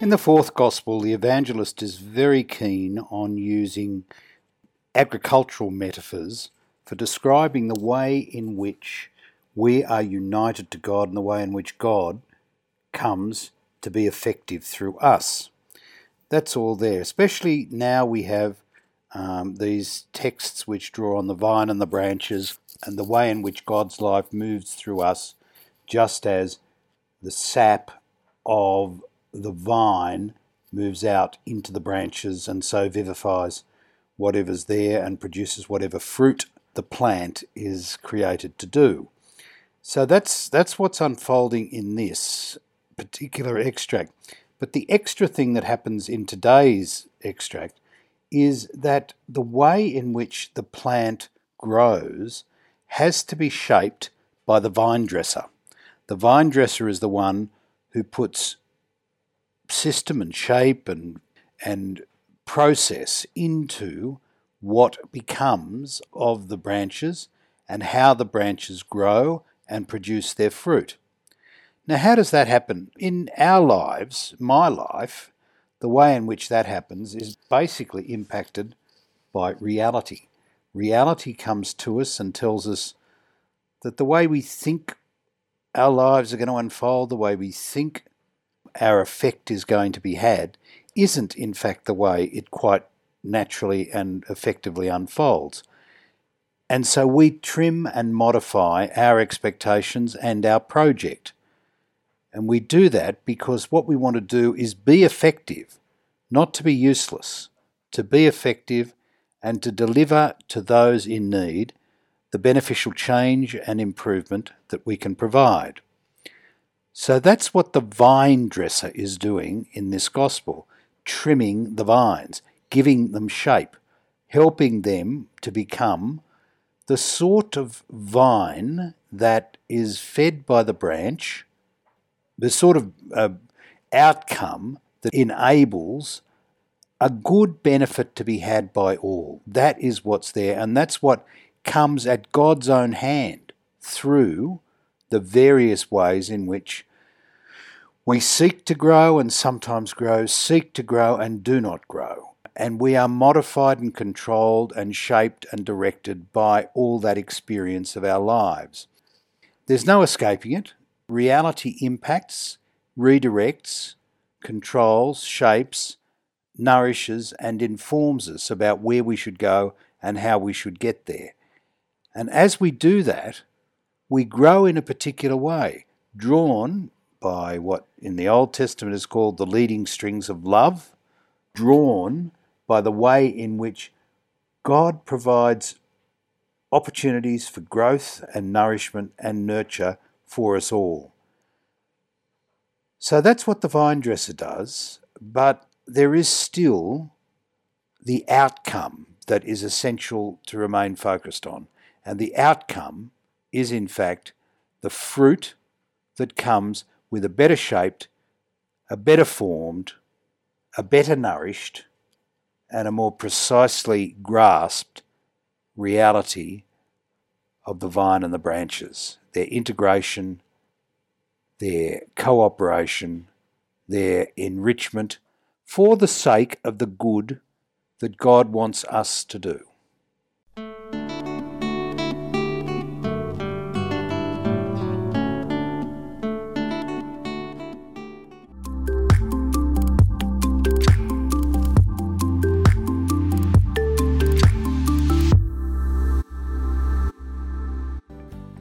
In the fourth gospel, the evangelist is very keen on using agricultural metaphors for describing the way in which we are united to God and the way in which God comes to be effective through us. That's all there, especially now we have um, these texts which draw on the vine and the branches and the way in which God's life moves through us, just as the sap of the vine moves out into the branches and so vivifies whatever's there and produces whatever fruit the plant is created to do. So that's that's what's unfolding in this particular extract. But the extra thing that happens in today's extract is that the way in which the plant grows has to be shaped by the vine dresser. The vine dresser is the one who puts system and shape and and process into what becomes of the branches and how the branches grow and produce their fruit. Now, how does that happen? In our lives, my life, the way in which that happens is basically impacted by reality. Reality comes to us and tells us that the way we think our lives are going to unfold, the way we think our effect is going to be had, isn't in fact the way it quite naturally and effectively unfolds. And so we trim and modify our expectations and our project. And we do that because what we want to do is be effective, not to be useless, to be effective and to deliver to those in need the beneficial change and improvement that we can provide. So that's what the vine dresser is doing in this gospel trimming the vines, giving them shape, helping them to become the sort of vine that is fed by the branch, the sort of uh, outcome that enables a good benefit to be had by all. That is what's there, and that's what comes at God's own hand through the various ways in which we seek to grow and sometimes grow, seek to grow and do not grow. And we are modified and controlled and shaped and directed by all that experience of our lives. There's no escaping it. Reality impacts, redirects, controls, shapes, nourishes, and informs us about where we should go and how we should get there. And as we do that, we grow in a particular way, drawn by what in the Old Testament is called the leading strings of love, drawn by the way in which God provides opportunities for growth and nourishment and nurture for us all. So that's what the vine dresser does, but there is still the outcome that is essential to remain focused on. And the outcome is, in fact, the fruit that comes with a better shaped, a better formed, a better nourished, and a more precisely grasped reality of the vine and the branches, their integration, their cooperation, their enrichment for the sake of the good that God wants us to do.